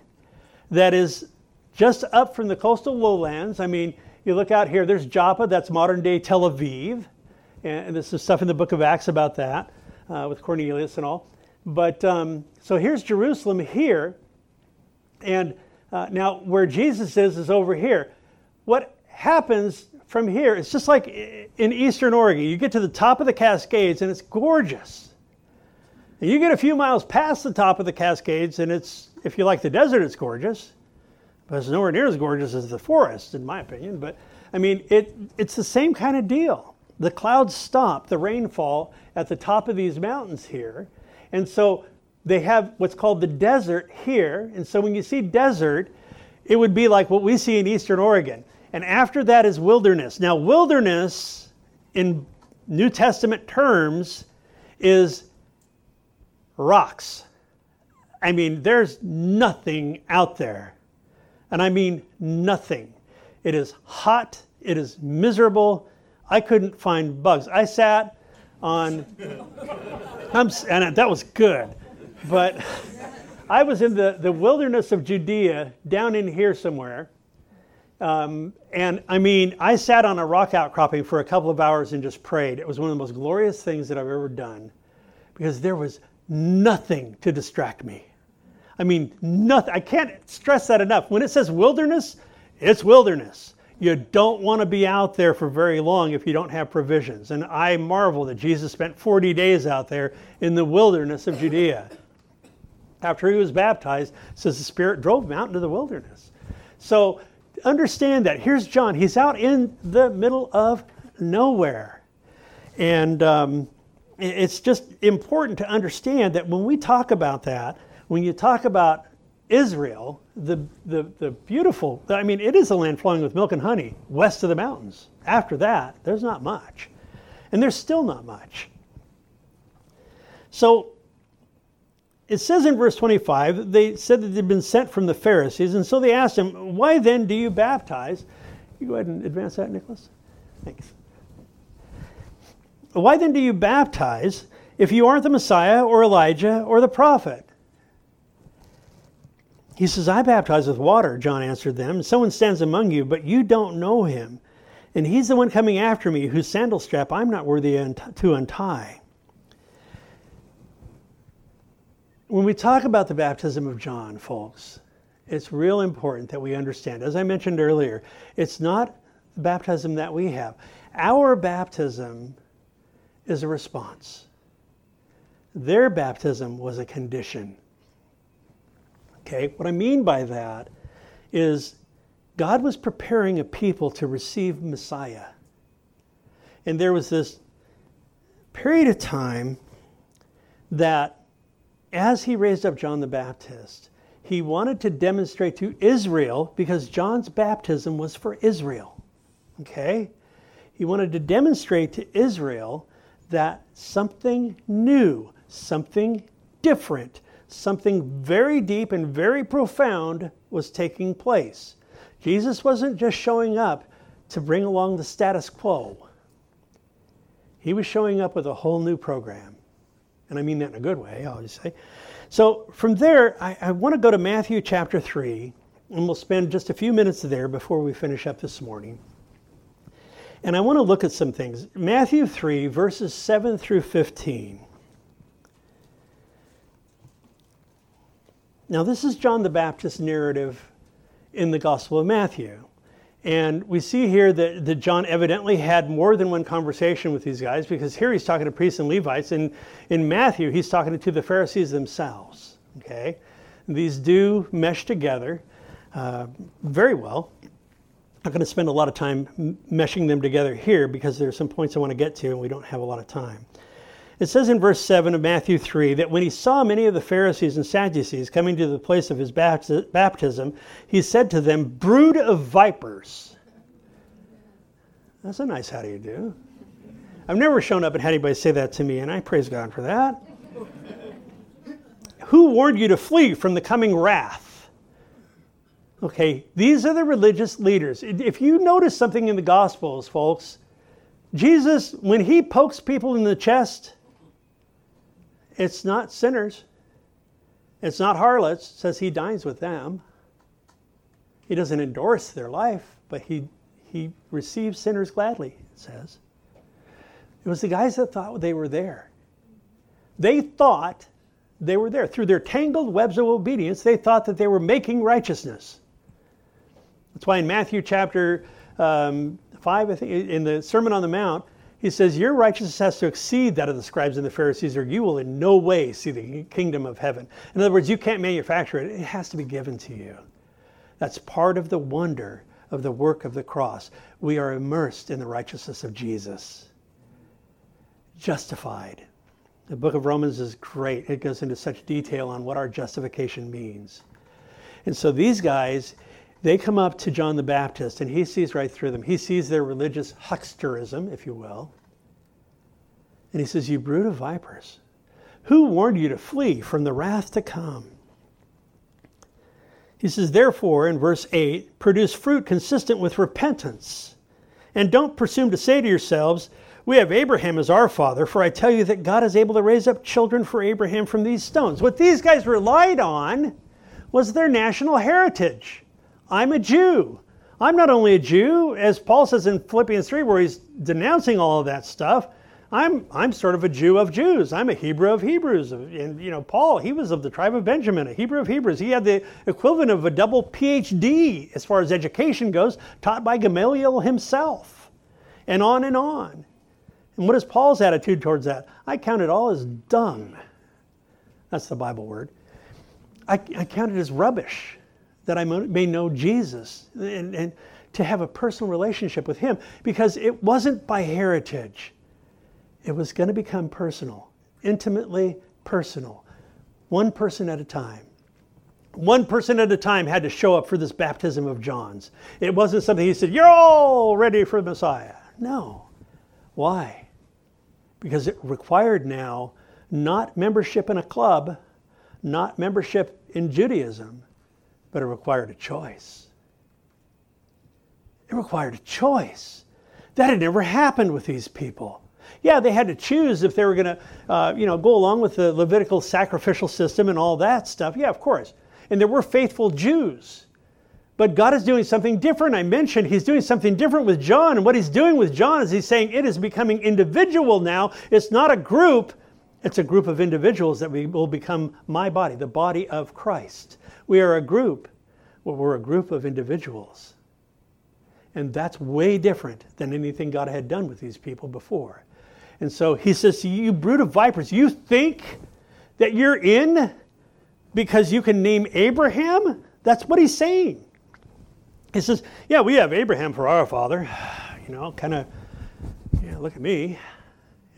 that is just up from the coastal lowlands. I mean, you look out here, there's Joppa, that's modern day Tel Aviv. And there's some stuff in the book of Acts about that uh, with Cornelius and all. But um, so here's Jerusalem here. And uh, now where Jesus is, is over here. What happens from here, it's just like in Eastern Oregon. You get to the top of the Cascades and it's gorgeous. And you get a few miles past the top of the Cascades and it's, if you like the desert, it's gorgeous. But it's nowhere near as gorgeous as the forest, in my opinion. But I mean, it, it's the same kind of deal. The clouds stop, the rainfall at the top of these mountains here. And so they have what's called the desert here. And so when you see desert, it would be like what we see in Eastern Oregon. And after that is wilderness. Now, wilderness in New Testament terms is rocks. I mean, there's nothing out there. And I mean nothing. It is hot, it is miserable. I couldn't find bugs. I sat on I'm, and that was good. But I was in the, the wilderness of Judea, down in here somewhere, Um, and I mean, I sat on a rock outcropping for a couple of hours and just prayed. It was one of the most glorious things that I've ever done because there was nothing to distract me. I mean, nothing. I can't stress that enough. When it says wilderness, it's wilderness. You don't want to be out there for very long if you don't have provisions. And I marvel that Jesus spent 40 days out there in the wilderness of Judea. After he was baptized, says the Spirit drove him out into the wilderness. So understand that. Here's John. He's out in the middle of nowhere. And um, it's just important to understand that when we talk about that, when you talk about Israel, the, the, the beautiful, I mean, it is a land flowing with milk and honey west of the mountains. After that, there's not much. And there's still not much. So it says in verse 25, they said that they'd been sent from the Pharisees, and so they asked him, Why then do you baptize? You go ahead and advance that, Nicholas. Thanks. Why then do you baptize if you aren't the Messiah or Elijah or the prophet? He says, I baptize with water, John answered them. Someone stands among you, but you don't know him. And he's the one coming after me, whose sandal strap I'm not worthy to untie. When we talk about the baptism of John, folks, it's real important that we understand. As I mentioned earlier, it's not the baptism that we have. Our baptism is a response. Their baptism was a condition. Okay, what I mean by that is God was preparing a people to receive Messiah. And there was this period of time that as he raised up John the Baptist, he wanted to demonstrate to Israel, because John's baptism was for Israel. Okay? He wanted to demonstrate to Israel that something new, something different, something very deep and very profound was taking place. Jesus wasn't just showing up to bring along the status quo, he was showing up with a whole new program. And I mean that in a good way, I'll just say. So from there, I, I want to go to Matthew chapter 3, and we'll spend just a few minutes there before we finish up this morning. And I want to look at some things. Matthew 3, verses 7 through 15. Now, this is John the Baptist narrative in the Gospel of Matthew. And we see here that, that John evidently had more than one conversation with these guys because here he's talking to priests and Levites. And in Matthew, he's talking to the Pharisees themselves. Okay? These do mesh together uh, very well I'm not going to spend a lot of time meshing them together here because there are some points I want to get to and we don't have a lot of time. It says in verse 7 of Matthew 3 that when he saw many of the Pharisees and Sadducees coming to the place of his baptism, he said to them, Brood of vipers. That's a nice how do you do. I've never shown up and had anybody say that to me, and I praise God for that. Who warned you to flee from the coming wrath? Okay, these are the religious leaders. If you notice something in the Gospels, folks, Jesus, when he pokes people in the chest, it's not sinners, it's not harlots, it says he dines with them. He doesn't endorse their life, but he, he receives sinners gladly, it says. It was the guys that thought they were there. They thought they were there. Through their tangled webs of obedience, they thought that they were making righteousness. That's why in Matthew chapter um, 5, I think, in the Sermon on the Mount, he says, Your righteousness has to exceed that of the scribes and the Pharisees, or you will in no way see the kingdom of heaven. In other words, you can't manufacture it, it has to be given to you. That's part of the wonder of the work of the cross. We are immersed in the righteousness of Jesus, justified. The book of Romans is great. It goes into such detail on what our justification means. And so these guys, they come up to John the Baptist and he sees right through them. He sees their religious hucksterism, if you will. And he says, You brood of vipers, who warned you to flee from the wrath to come? He says, Therefore, in verse 8, produce fruit consistent with repentance. And don't presume to say to yourselves, We have Abraham as our father, for I tell you that God is able to raise up children for Abraham from these stones. What these guys relied on was their national heritage. I'm a Jew. I'm not only a Jew, as Paul says in Philippians 3, where he's denouncing all of that stuff. I'm, I'm sort of a Jew of Jews. I'm a Hebrew of Hebrews. And, you know, Paul, he was of the tribe of Benjamin, a Hebrew of Hebrews. He had the equivalent of a double PhD as far as education goes, taught by Gamaliel himself, and on and on. And what is Paul's attitude towards that? I count it all as dung. That's the Bible word. I, I count it as rubbish that I may know Jesus and, and to have a personal relationship with Him because it wasn't by heritage. It was going to become personal, intimately personal, one person at a time. One person at a time had to show up for this baptism of John's. It wasn't something he said, You're all ready for the Messiah. No. Why? Because it required now not membership in a club, not membership in Judaism, but it required a choice. It required a choice. That had never happened with these people. Yeah, they had to choose if they were going to, uh, you know, go along with the Levitical sacrificial system and all that stuff. Yeah, of course. And there were faithful Jews. But God is doing something different. I mentioned He's doing something different with John. And what He's doing with John is He's saying it is becoming individual now. It's not a group, it's a group of individuals that we will become my body, the body of Christ. We are a group. We're a group of individuals. And that's way different than anything God had done with these people before. And so he says you brood of vipers, you think that you're in because you can name Abraham? That's what he's saying. He says, Yeah, we have Abraham for our father. You know, kind of, yeah, look at me.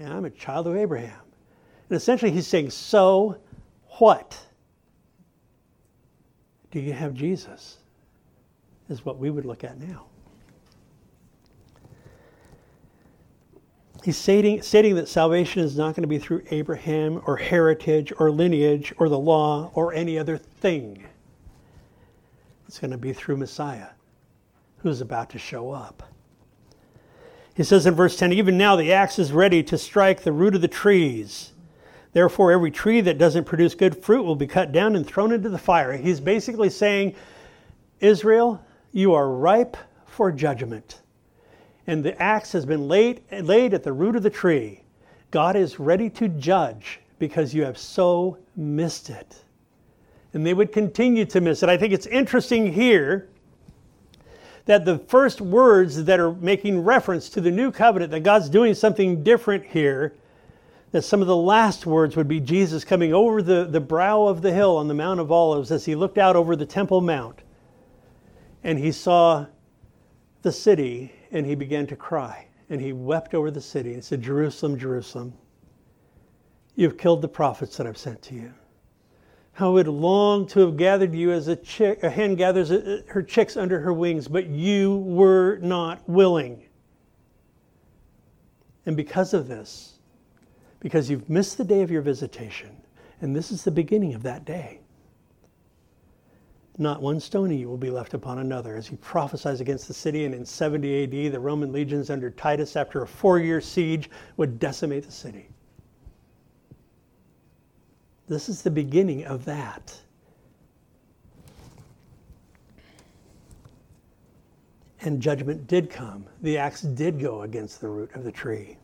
Yeah, I'm a child of Abraham. And essentially, he's saying, So what? Do you have Jesus? Is what we would look at now. He's stating, stating that salvation is not going to be through Abraham or heritage or lineage or the law or any other thing. It's going to be through Messiah, who's about to show up. He says in verse 10 Even now the axe is ready to strike the root of the trees. Therefore, every tree that doesn't produce good fruit will be cut down and thrown into the fire. He's basically saying, Israel, you are ripe for judgment and the axe has been laid, laid at the root of the tree. God is ready to judge because you have so missed it. And they would continue to miss it. I think it's interesting here that the first words that are making reference to the new covenant, that God's doing something different here, that some of the last words would be Jesus coming over the, the brow of the hill on the Mount of Olives as he looked out over the Temple Mount and he saw the city and he began to cry. And he wept over the city and said, Jerusalem, Jerusalem, you've killed the prophets that I've sent to you. How I would long to have gathered you as a, chick, a hen gathers uh, uh, her chicks under her wings, but you were not willing. And because of this, because you've missed the day of your visitation, and this is the beginning of that day, not one stone of you will be left upon another. As he prophesies against the city, and in 70 AD, the Roman legions under Titus, after a four year siege, would decimate the city. This is the beginning of that. And judgment did come. The axe did go against the root of the tree.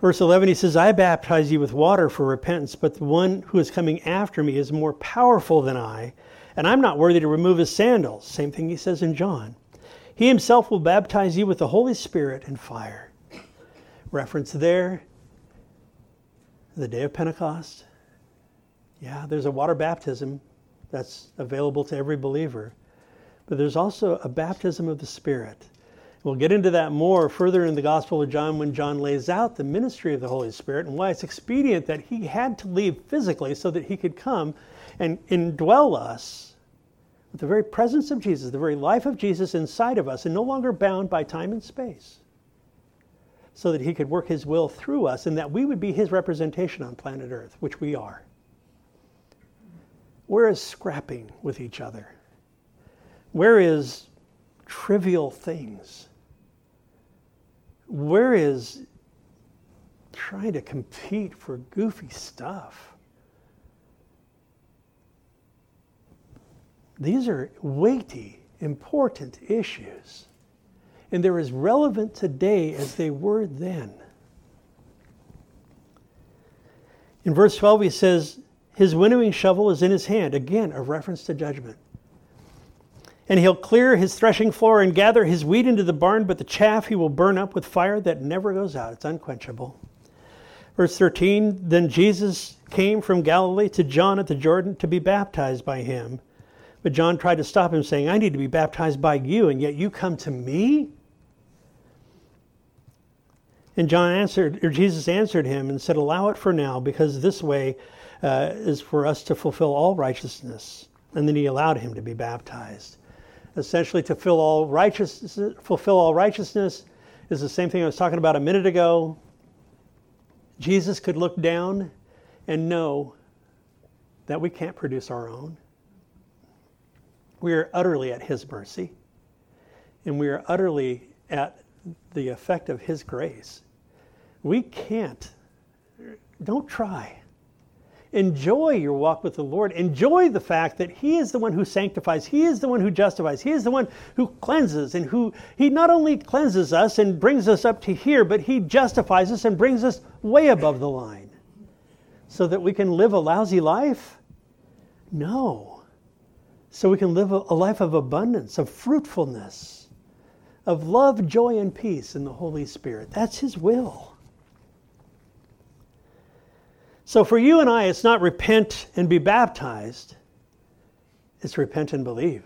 Verse 11, he says, I baptize you with water for repentance, but the one who is coming after me is more powerful than I and I'm not worthy to remove his sandals. Same thing he says in John. He himself will baptize you with the Holy Spirit and fire. Reference there, the day of Pentecost. Yeah, there's a water baptism that's available to every believer. But there's also a baptism of the Spirit. We'll get into that more further in the Gospel of John when John lays out the ministry of the Holy Spirit and why it's expedient that he had to leave physically so that he could come and indwell us with the very presence of Jesus, the very life of Jesus inside of us, and no longer bound by time and space, so that he could work his will through us and that we would be his representation on planet Earth, which we are. Where is scrapping with each other? Where is trivial things? Where is trying to compete for goofy stuff? These are weighty important issues. And they're as relevant today as they were then. In verse 12, he says, His winnowing shovel is in his hand. Again, a reference to judgment. And he'll clear his threshing floor and gather his wheat into the barn, but the chaff he will burn up with fire that never goes out. It's unquenchable. Verse 13 Then Jesus came from Galilee to John at the Jordan to be baptized by him. But John tried to stop him, saying, I need to be baptized by you, and yet you come to me? And John answered, or Jesus answered him and said, Allow it for now, because this way uh, is for us to fulfill all righteousness. And then he allowed him to be baptized essentially to fill all righteousness, fulfill all righteousness is the same thing I was talking about a minute ago. Jesus could look down and know that we can't produce our own. We are utterly at His mercy, and we are utterly at the effect of His grace. We can't. Don't try. Enjoy your walk with the Lord. Enjoy the fact that He is the one who sanctifies, He is the one who justifies, He is the one who cleanses, and who He not only cleanses us and brings us up to here, but He justifies us and brings us way above the line so that we can live a lousy life? No. So we can live a life of abundance, of fruitfulness, of love, joy, and peace in the Holy Spirit. That's His will. So for you and I, it's not repent and be baptized, it's repent and believe.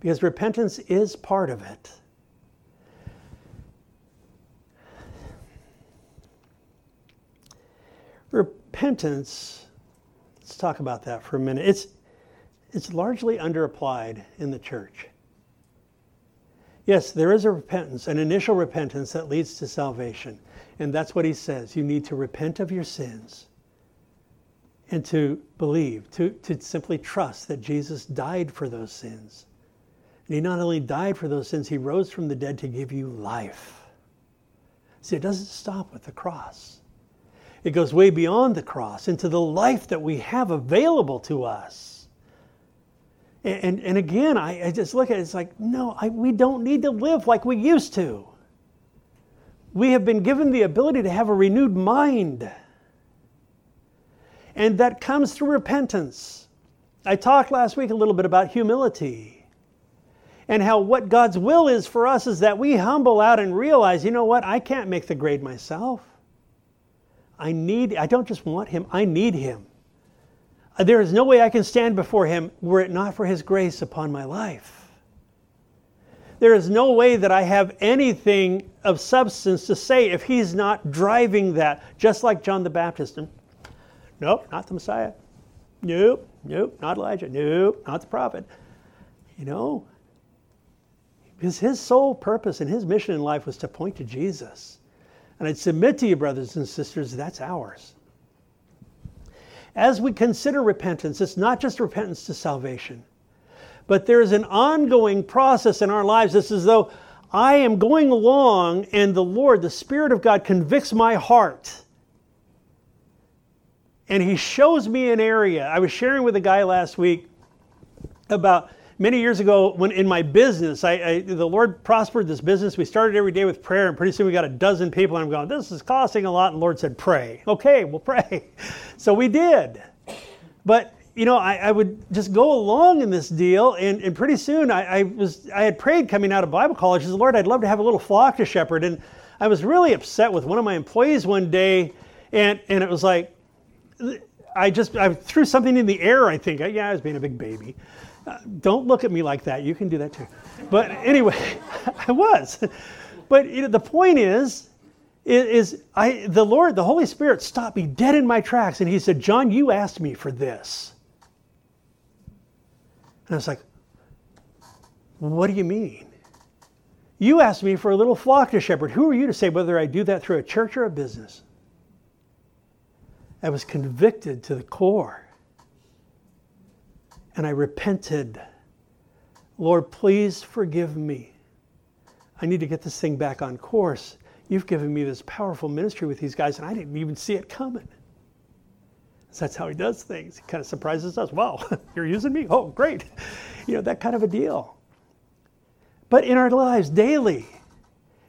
Because repentance is part of it. Repentance, let's talk about that for a minute. It's, it's largely underapplied in the church. Yes, there is a repentance, an initial repentance that leads to salvation. And that's what he says. You need to repent of your sins and to believe, to, to simply trust that Jesus died for those sins. And he not only died for those sins, he rose from the dead to give you life. See, it doesn't stop with the cross. It goes way beyond the cross into the life that we have available to us. And, and, and again, I, I, just look at it, it's like, no, I, we don't need to live like we used to we have been given the ability to have a renewed mind. And that comes through repentance. I talked last week a little bit about humility and how what God's will is for us is that we humble out and realize, you know what, I can't make the grade myself. I need, I don't just want Him, I need Him. There is no way I can stand before Him were it not for His grace upon my life there is no way that I have anything of substance to say if he's not driving that, just like John the Baptist. Nope, not the Messiah. Nope, nope, not Elijah. Nope, not the prophet. You know, because his sole purpose and his mission in life was to point to Jesus. And I'd submit to you, brothers and sisters, that's ours. As we consider repentance, it's not just repentance to salvation but there's an ongoing process in our lives. It's as though I am going along and the Lord, the Spirit of God, convicts my heart. And He shows me an area. I was sharing with a guy last week about many years ago when in my business, I, I, the Lord prospered this business. We started every day with prayer, and pretty soon we got a dozen people. And I'm going, this is costing a lot. And the Lord said, pray. Okay, we'll pray. So we did. But you know, I, I, would just go along in this deal, and, and pretty soon I, I, was I had prayed coming out of Bible college, said, Lord, I'd love to have a little flock to shepherd. And I was really upset with one of my employees one day, and and it was like I just I threw something in the air, I think. Yeah, I was being a big baby. Uh, don't look at me like that. You can do that too. But anyway, I was. But you know, the point is, is I the Lord, the Holy Spirit stopped me dead in my tracks, and He said, John, you asked me for this. And I was like, What do you mean? You asked me for a little flock to shepherd. Who are you to say whether I do that through a church or a business? I was convicted to the core. And I repented. Lord, please forgive me. I need to get this thing back on course. You've given me this powerful ministry with these guys, and I didn't even see it coming. So that's how he does things. He kind of surprises us. Wow, you're using me? Oh, great. You know, that kind of a deal. But in our lives daily,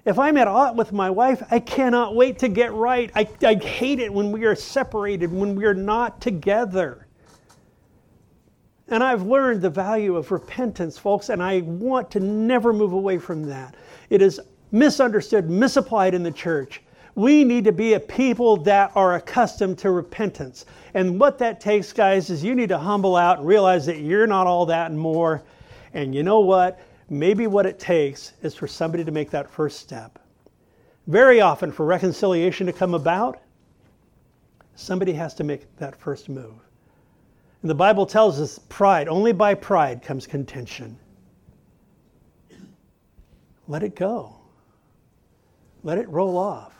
if I'm at odds with my wife, I cannot wait to get right. I, I hate it when we are separated, when we are not together. And I've learned the value of repentance, folks, and I want to never move away from that. It is misunderstood, misapplied in the church. We need to be a people that are accustomed to repentance. And what that takes, guys, is you need to humble out and realize that you're not all that and more. And you know what? Maybe what it takes is for somebody to make that first step. Very often, for reconciliation to come about, somebody has to make that first move. And the Bible tells us pride, only by pride comes contention. Let it go. Let it roll off.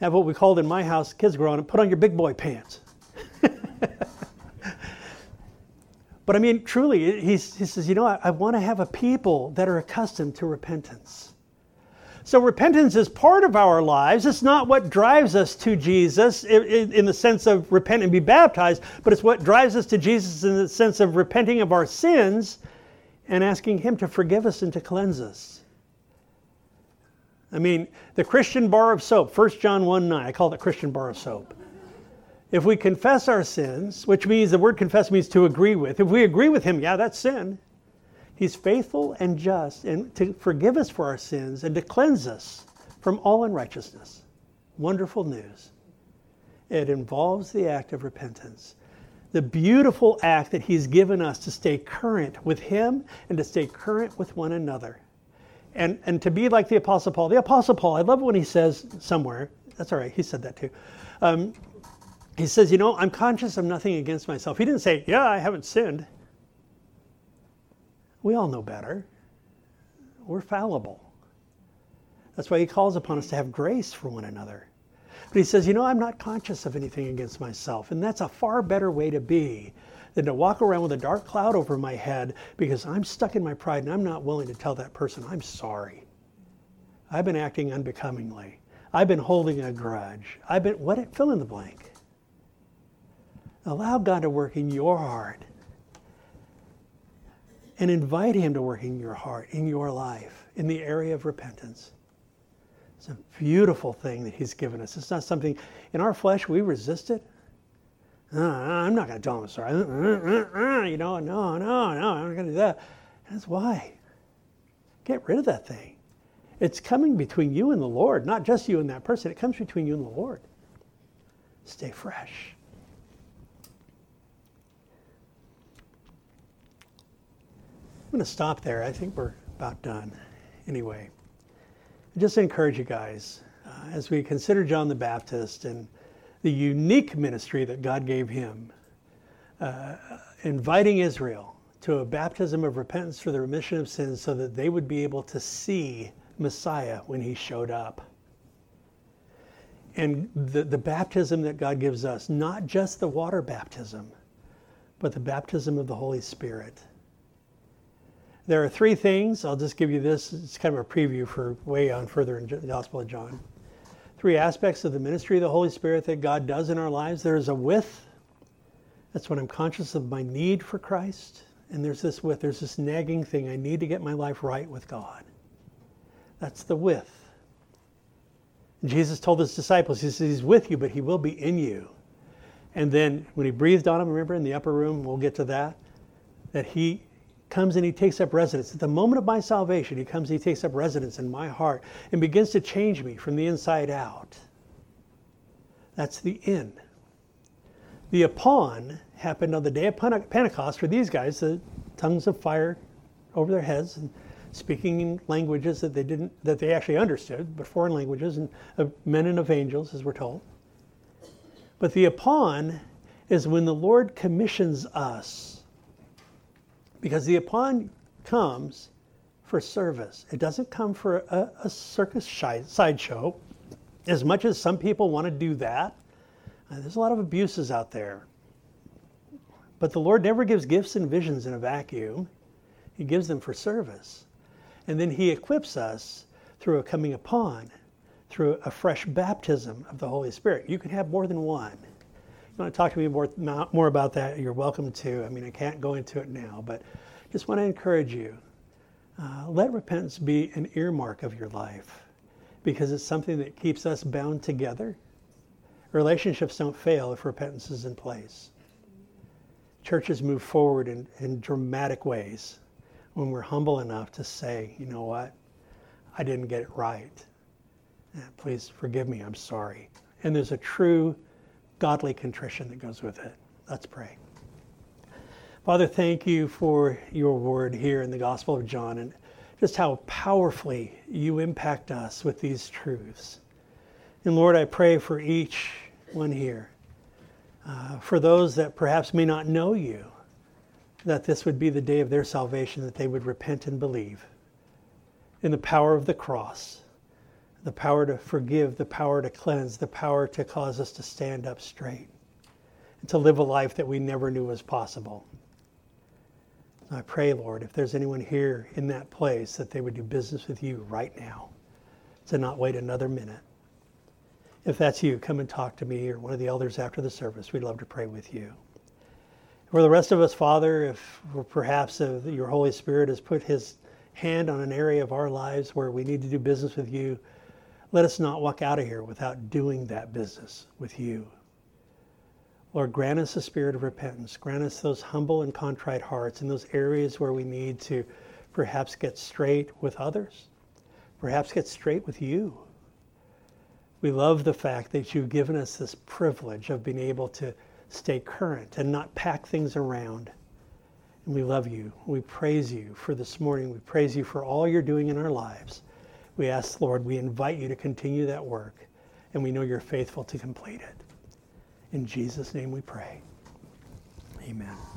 Have what we called in my house, kids growing up, put on your big boy pants. But I mean, truly, he says, you know, I, I want to have a people that are accustomed to repentance. So repentance is part of our lives. It's not what drives us to Jesus in, in, the sense of repent and be baptized, but it's what drives us to Jesus in the sense of repenting of our sins and asking Him to forgive us and to cleanse us. I mean, the Christian bar of soap, 1 John 1 9, I call it Christian bar of soap. If we confess our sins, which means the word confess means to agree with, if we agree with Him, yeah, that's sin. He's faithful and just and to forgive us for our sins and to cleanse us from all unrighteousness. Wonderful news. It involves the act of repentance. The beautiful act that He's given us to stay current with Him and to stay current with one another. And, and to be like the Apostle Paul. The Apostle Paul, I love when he says somewhere, that's all right, he said that too. Um, he says, You know, I'm conscious of nothing against myself. He didn't say, Yeah, I haven't sinned. We all know better. We're fallible. That's why he calls upon us to have grace for one another. But he says, You know, I'm not conscious of anything against myself. And that's a far better way to be than to walk around with a dark cloud over my head because I'm stuck in my pride and I'm not willing to tell that person, I'm sorry. I've been acting unbecomingly. I've been holding a grudge. I've been, what, fill in the blank. Allow God to work in your heart and invite Him to work in your heart, in your life, in the area of repentance. It's a beautiful thing that He's given us. It's not something in our flesh we resist it. Uh, I'm not going to tell him sorry. Uh, uh, you know, no, no, no, I'm not going to do that. That's why. Get rid of that thing. It's coming between you and the Lord, not just you and that person. It comes between you and the Lord. Stay fresh. I'm going to stop there. I think we're about done. Anyway, I just encourage you guys uh, as we consider John the Baptist and the unique ministry that God gave him, uh, inviting Israel to a baptism of repentance for the remission of sins so that they would be able to see Messiah when he showed up. And the, the baptism that God gives us, not just the water baptism, but the baptism of the Holy Spirit. There are three things. I'll just give you this. It's kind of a preview for way on further in the Gospel of John. Three aspects of the ministry of the Holy Spirit that God does in our lives. There's a with. That's when I'm conscious of my need for Christ. And there's this with. There's this nagging thing. I need to get my life right with God. That's the with. Jesus told his disciples, He says, He's with you, but He will be in you. And then when He breathed on them, remember in the upper room, we'll get to that, that He comes and he takes up residence. At the moment of my salvation, he comes and he takes up residence in my heart and begins to change me from the inside out. That's the in. The upon happened on the day of Pentecost for these guys, the tongues of fire over their heads and speaking in languages that they didn't that they actually understood, but foreign languages and of men and of angels, as we're told. But the upon is when the Lord commissions us because the upon comes for service. It doesn't come for a, a circus sideshow. As much as some people want to do that, uh, there's a lot of abuses out there. But the Lord never gives gifts and visions in a vacuum. He gives them for service. And then He equips us through a coming upon, through a fresh baptism of the Holy Spirit. You can have more than one. You want to talk to me more, more about that, you're welcome to. I mean, I can't go into it now, but just want to encourage you. Uh, let repentance be an earmark of your life because it's something that keeps us bound together. Relationships don't fail if repentance is in place. Churches move forward in, in dramatic ways when we're humble enough to say, you know what, I didn't get it right. Please forgive me, I'm sorry. And there's a true godly contrition that goes with it. Let's pray. Father, thank you for your word here in the Gospel of John and just how powerfully you impact us with these truths. And Lord, I pray for each one here, uh, for those that perhaps may not know you, that this would be the day of their salvation, that they would repent and believe in the power of the cross, the power to forgive, the power to cleanse, the power to cause us to stand up straight, and to live a life that we never knew was possible. I pray, Lord, if there's anyone here in that place, that they would do business with you right now, to not wait another minute. If that's you, come and talk to me or one of the elders after the service. We'd love to pray with you. For the rest of us, Father, if perhaps uh, your Holy Spirit has put his hand on an area of our lives where we need to do business with you, let us not walk out of here without doing that business with you. Lord, grant us a spirit of repentance. Grant us those humble and contrite hearts in those areas where we need to perhaps get straight with others, perhaps get straight with you. We love the fact that you've given us this privilege of being able to stay current and not pack things around. And we love you. We praise you for this morning. We praise you for all you're doing in our lives. We ask, Lord, we invite you to continue that work, and we know you're faithful to complete it. In Jesus' name we pray. Amen.